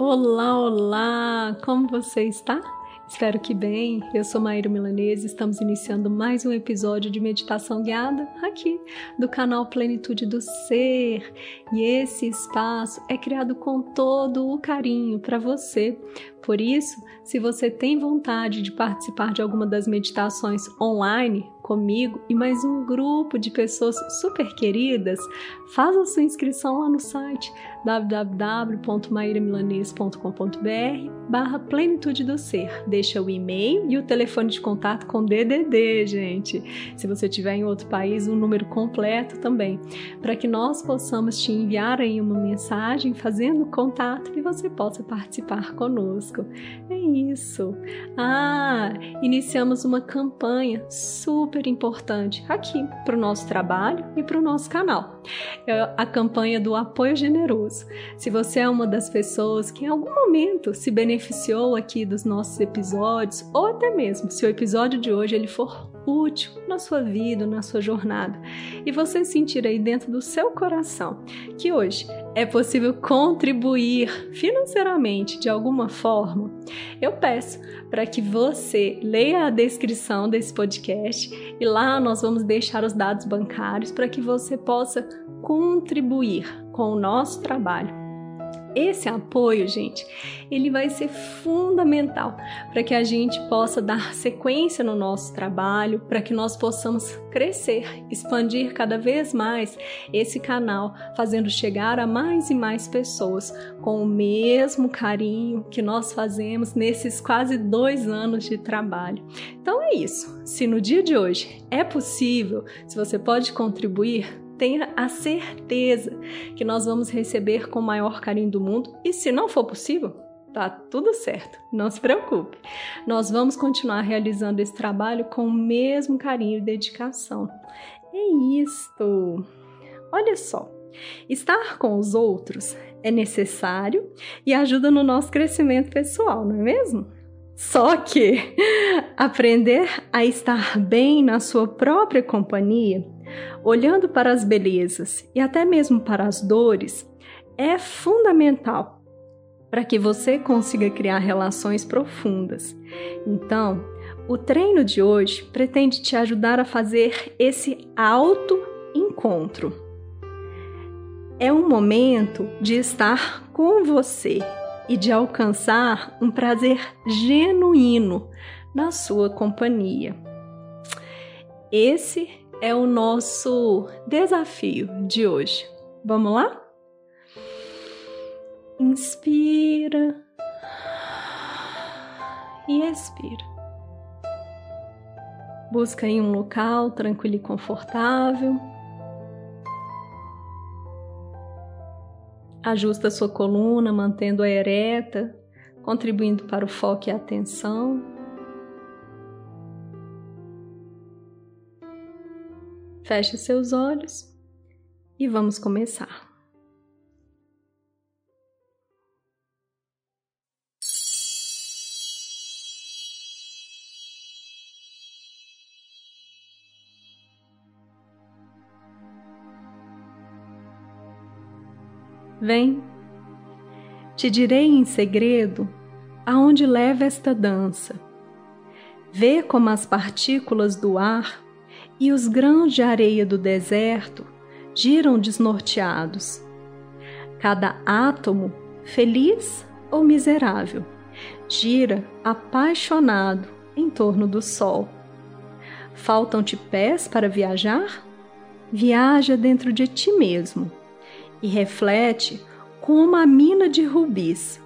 Olá, olá! Como você está? Espero que bem. Eu sou Maíra Milanese e estamos iniciando mais um episódio de meditação guiada aqui do canal Plenitude do Ser. E esse espaço é criado com todo o carinho para você. Por isso, se você tem vontade de participar de alguma das meditações online, comigo e mais um grupo de pessoas super queridas, faça sua inscrição lá no site www.mairamilanês.com.br barra plenitude do ser. Deixa o e-mail e o telefone de contato com DDD, gente. Se você estiver em outro país, um número completo também, para que nós possamos te enviar aí uma mensagem fazendo contato e você possa participar conosco. É isso. Ah, iniciamos uma campanha super super importante aqui para o nosso trabalho e para o nosso canal. É a campanha do apoio generoso. Se você é uma das pessoas que em algum momento se beneficiou aqui dos nossos episódios, ou até mesmo se o episódio de hoje ele for útil na sua vida, na sua jornada, e você sentir aí dentro do seu coração que hoje é possível contribuir financeiramente de alguma forma, eu peço para que você leia a descrição desse podcast e lá nós vamos deixar os dados bancários para que você possa contribuir com o nosso trabalho esse apoio, gente, ele vai ser fundamental para que a gente possa dar sequência no nosso trabalho, para que nós possamos crescer, expandir cada vez mais esse canal, fazendo chegar a mais e mais pessoas com o mesmo carinho que nós fazemos nesses quase dois anos de trabalho. Então é isso. Se no dia de hoje é possível, se você pode contribuir, tenha a certeza que nós vamos receber com o maior carinho do mundo e se não for possível, tá tudo certo, não se preocupe. Nós vamos continuar realizando esse trabalho com o mesmo carinho e dedicação. É isto. Olha só, estar com os outros é necessário e ajuda no nosso crescimento pessoal, não é mesmo? Só que aprender a estar bem na sua própria companhia olhando para as belezas e até mesmo para as dores, é fundamental para que você consiga criar relações profundas. Então, o treino de hoje pretende te ajudar a fazer esse auto-encontro. É um momento de estar com você e de alcançar um prazer genuíno na sua companhia. Esse é o nosso desafio de hoje. Vamos lá? Inspira e expira. Busca aí um local tranquilo e confortável. Ajusta sua coluna, mantendo-a ereta, contribuindo para o foco e a atenção. Feche seus olhos e vamos começar. Vem, te direi em segredo aonde leva esta dança. Vê como as partículas do ar e os grãos de areia do deserto giram desnorteados. Cada átomo, feliz ou miserável, gira apaixonado em torno do sol. Faltam-te pés para viajar? Viaja dentro de ti mesmo e reflete como a mina de rubis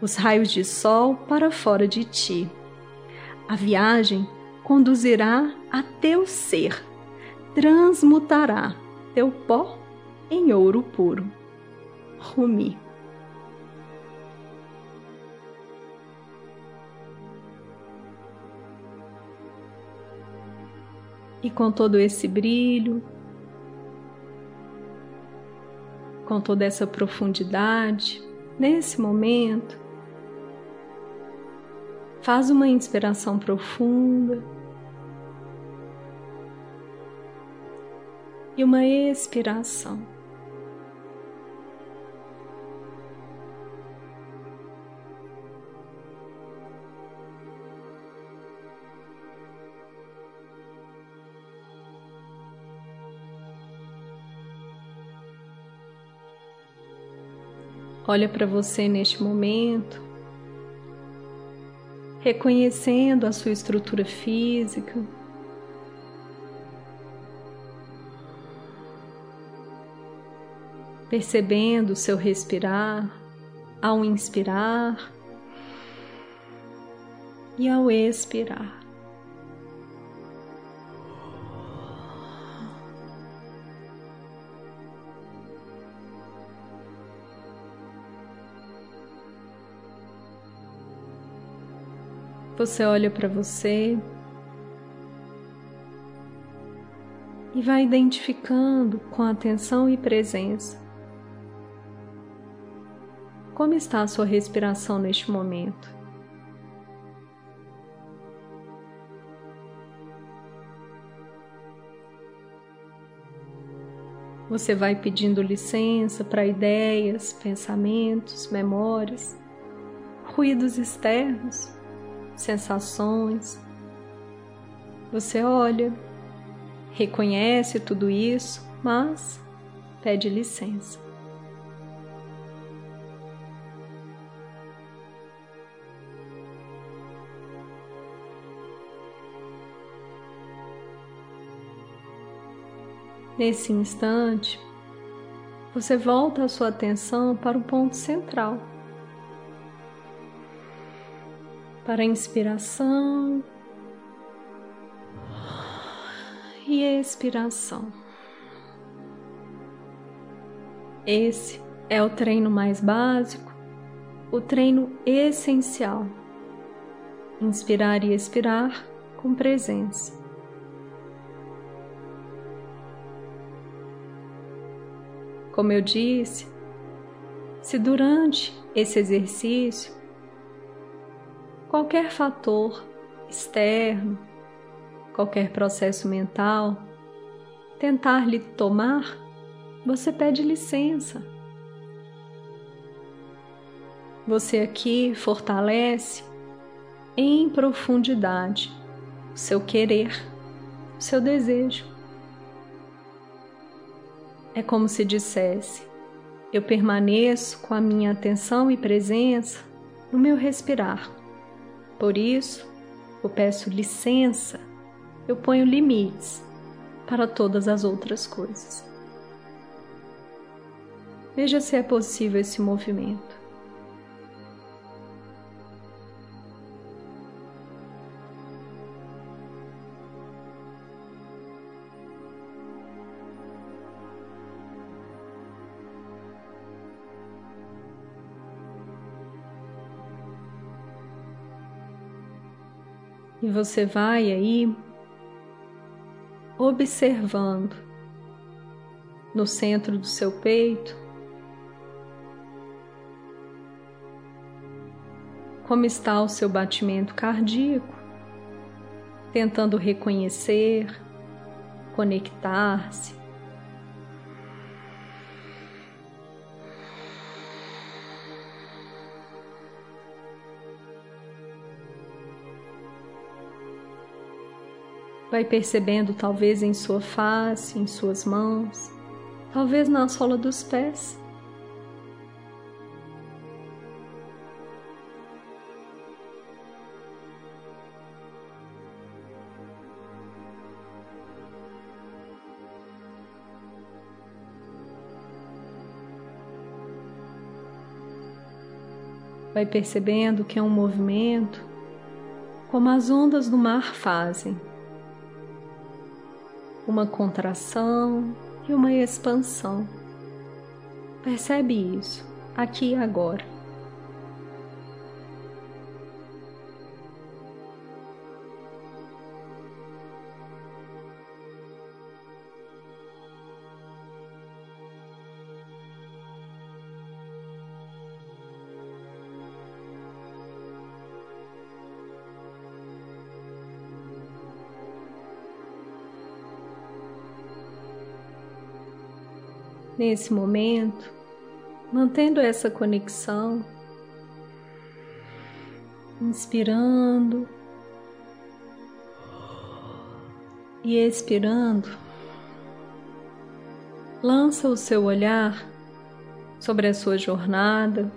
os raios de sol para fora de ti. A viagem conduzirá a teu ser, transmutará teu pó em ouro puro. Rumi. E com todo esse brilho, com toda essa profundidade, nesse momento, faz uma inspiração profunda. e uma expiração. Olha para você neste momento, reconhecendo a sua estrutura física. Percebendo o seu respirar ao inspirar e ao expirar. Você olha para você e vai identificando com atenção e presença como está a sua respiração neste momento. Você vai pedindo licença para ideias, pensamentos, memórias, ruídos externos sensações. Você olha, reconhece tudo isso, mas pede licença. Nesse instante, você volta a sua atenção para o ponto central para a inspiração e expiração. Esse é o treino mais básico, o treino essencial. Inspirar e expirar com presença. Como eu disse, se durante esse exercício qualquer fator externo, qualquer processo mental tentar lhe tomar, você pede licença. Você aqui fortalece em profundidade o seu querer, o seu desejo. É como se dissesse: eu permaneço com a minha atenção e presença no meu respirar por isso, eu peço licença, eu ponho limites para todas as outras coisas. Veja se é possível esse movimento. E você vai aí observando no centro do seu peito como está o seu batimento cardíaco, tentando reconhecer, conectar-se Vai percebendo, talvez em sua face, em suas mãos, talvez na sola dos pés. Vai percebendo que é um movimento como as ondas do mar fazem uma contração e uma expansão. Percebe isso aqui e agora. Nesse momento, mantendo essa conexão, inspirando e expirando, lança o seu olhar sobre a sua jornada,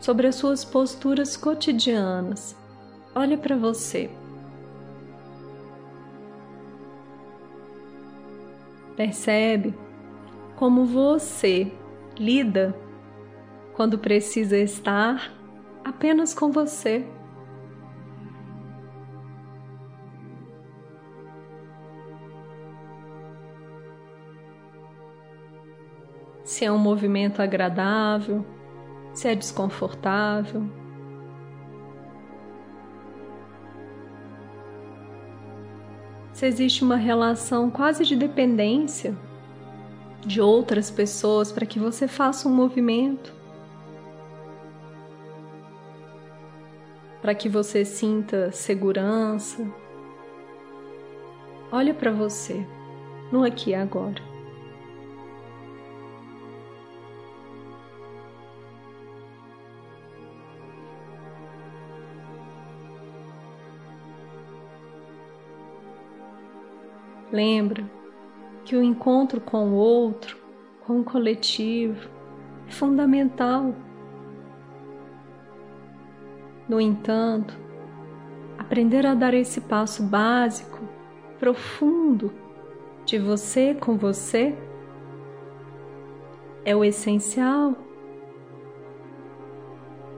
sobre as suas posturas cotidianas. Olha para você. Percebe como você lida quando precisa estar apenas com você. Se é um movimento agradável, se é desconfortável. Se existe uma relação quase de dependência de outras pessoas para que você faça um movimento, para que você sinta segurança. Olha para você, no aqui e agora. Lembra que o encontro com o outro, com o coletivo, é fundamental. No entanto, aprender a dar esse passo básico, profundo, de você com você, é o essencial.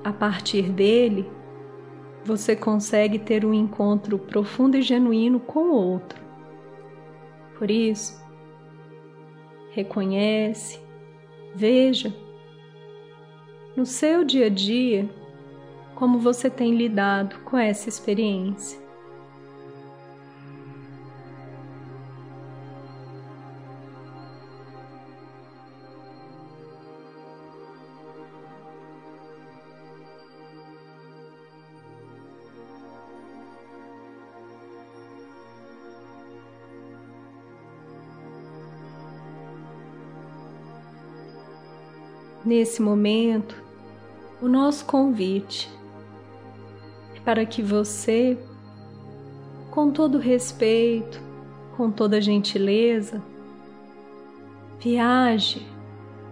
A partir dele, você consegue ter um encontro profundo e genuíno com o outro. Por isso, reconhece, veja no seu dia a dia como você tem lidado com essa experiência. Nesse momento, o nosso convite é para que você, com todo respeito, com toda gentileza, viaje,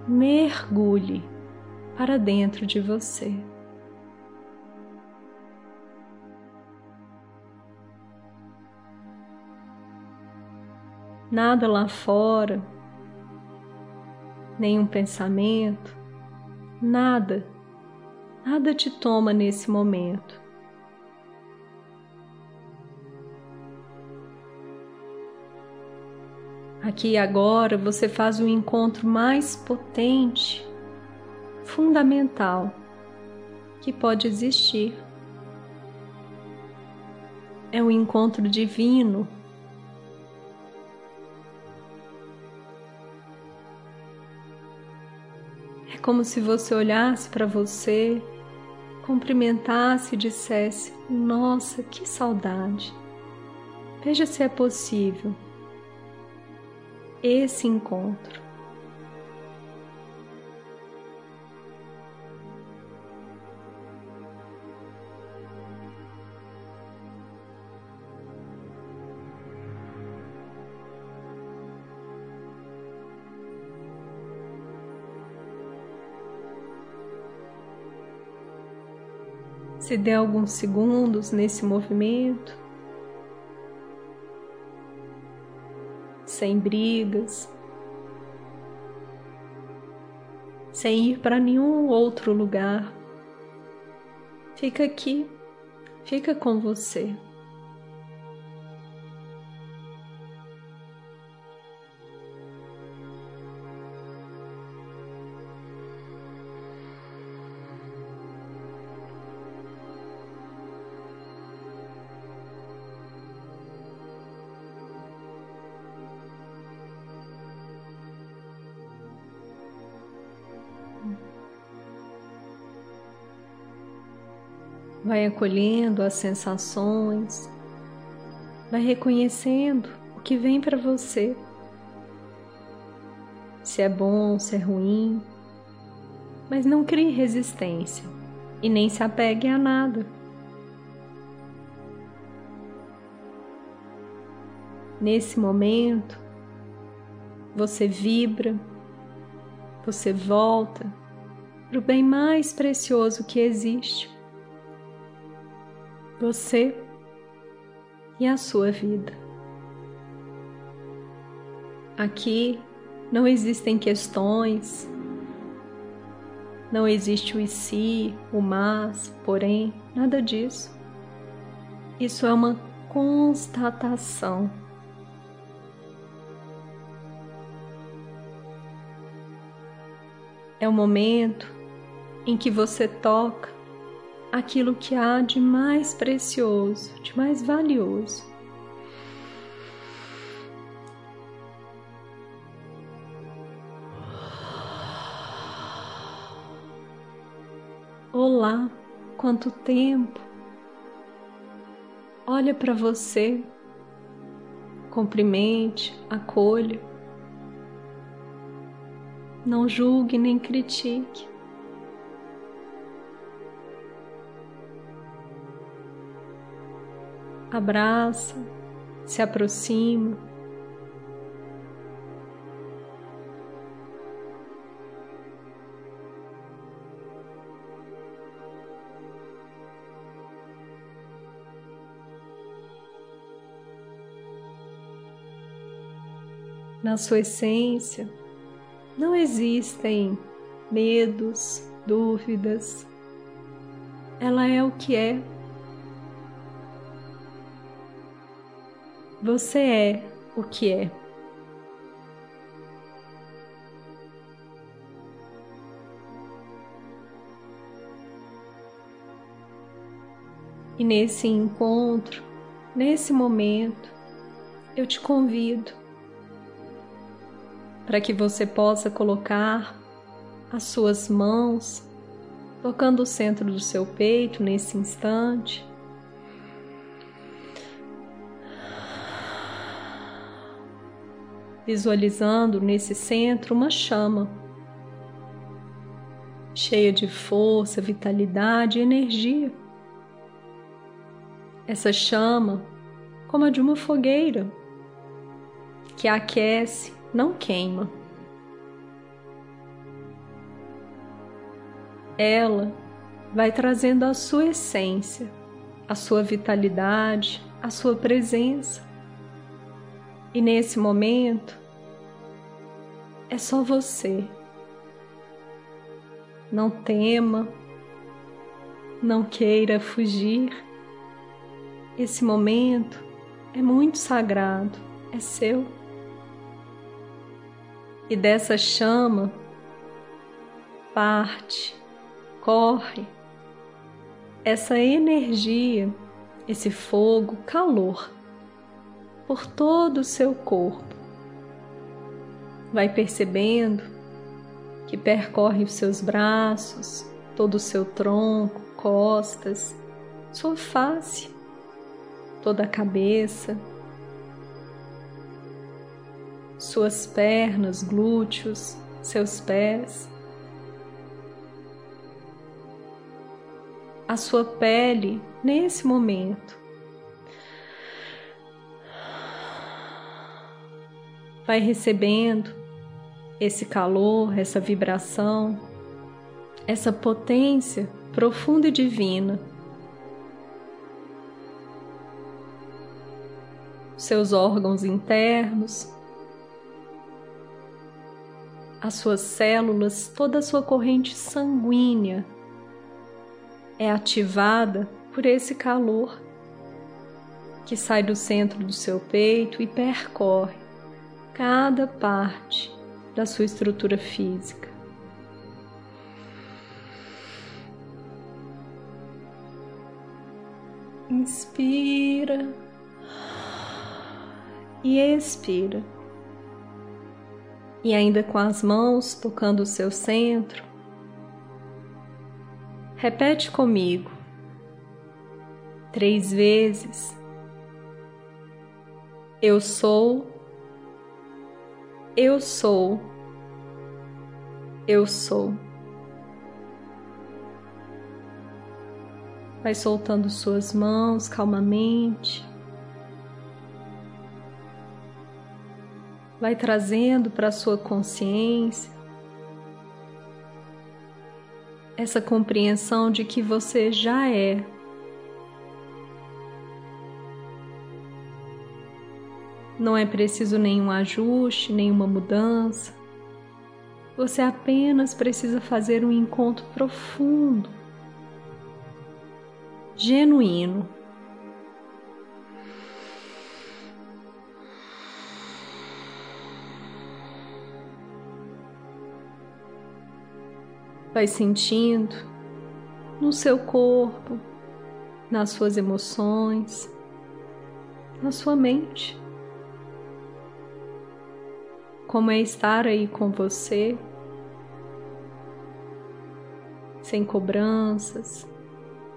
mergulhe para dentro de você. Nada lá fora, nenhum pensamento, Nada, nada te toma nesse momento. Aqui e agora você faz o um encontro mais potente, fundamental, que pode existir. É um encontro divino como se você olhasse para você, cumprimentasse e dissesse: Nossa, que saudade! Veja se é possível esse encontro. Se dê alguns segundos nesse movimento, sem brigas, sem ir para nenhum outro lugar. Fica aqui, fica com você. Vai acolhendo as sensações, vai reconhecendo o que vem para você. Se é bom, se é ruim, mas não crie resistência e nem se apegue a nada. Nesse momento, você vibra, você volta para o bem mais precioso que existe: você e a sua vida. Aqui não existem questões, não existe o e se, o mas, porém, nada disso. Isso é uma constatação. É o momento em que você toca aquilo que há de mais precioso, de mais valioso. Olá, quanto tempo! Olha para você, cumprimente, acolha. Não julgue nem critique. Abraça, se aproxima. na sua essência, não existem medos, dúvidas. Ela é o que é. Você é o que é. E nesse encontro, nesse momento, eu te convido para que você possa colocar as suas mãos tocando o centro do seu peito nesse instante. Visualizando nesse centro uma chama cheia de força, vitalidade e energia. Essa chama, como a de uma fogueira, que aquece não queima. Ela vai trazendo a sua essência, a sua vitalidade, a sua presença. E nesse momento, é só você. Não tema, não queira fugir. Esse momento é muito sagrado, é seu e dessa chama parte, corre essa energia, esse fogo, calor por todo o seu corpo. Vai percebendo que percorre os seus braços, todo o seu tronco, costas, sua face, toda a cabeça suas pernas, glúteos, seus pés, a sua pele nesse momento. Vai recebendo esse calor, essa vibração, essa potência profunda e divina. Seus órgãos internos, as suas células, toda a sua corrente sanguínea é ativada por esse calor que sai do centro do seu peito e percorre cada parte da sua estrutura física. Inspira e expira e ainda com as mãos tocando o seu centro, repete comigo três vezes: Eu sou, eu sou, eu sou. Vai soltando suas mãos calmamente. vai trazendo para sua consciência essa compreensão de que você já é. Não é preciso nenhum ajuste, nenhuma mudança. Você apenas precisa fazer um encontro profundo, genuíno. Vai sentindo no seu corpo, nas suas emoções, na sua mente. Como é estar aí com você, sem cobranças,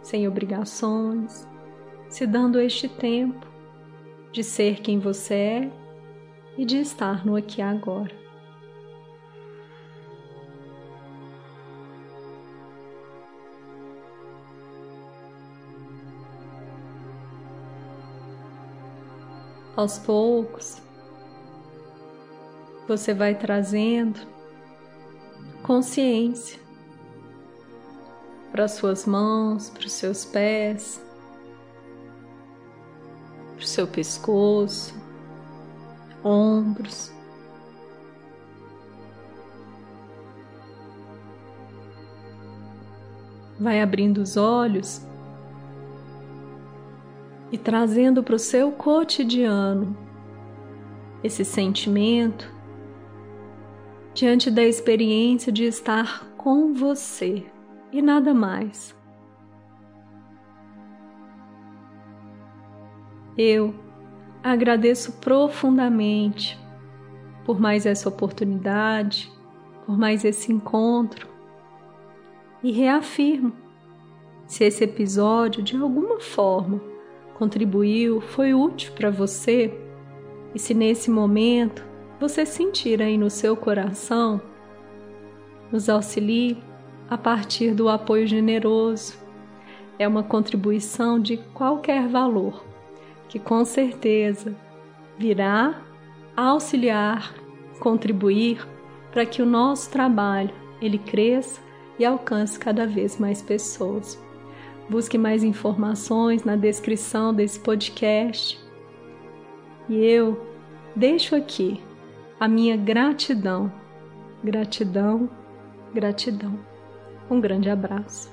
sem obrigações, se dando este tempo de ser quem você é e de estar no aqui e agora. aos poucos, você vai trazendo consciência para suas mãos, para os seus pés, para o seu pescoço, ombros. Vai abrindo os olhos e trazendo para o seu cotidiano esse sentimento diante da experiência de estar com você e nada mais. Eu agradeço profundamente por mais essa oportunidade, por mais esse encontro e reafirmo se esse episódio de alguma forma contribuiu, foi útil para você e se nesse momento você sentir aí no seu coração, nos auxilie a partir do apoio generoso. É uma contribuição de qualquer valor, que com certeza virá auxiliar, contribuir para que o nosso trabalho ele cresça e alcance cada vez mais pessoas. Busque mais informações na descrição desse podcast. E eu deixo aqui a minha gratidão, gratidão, gratidão. Um grande abraço.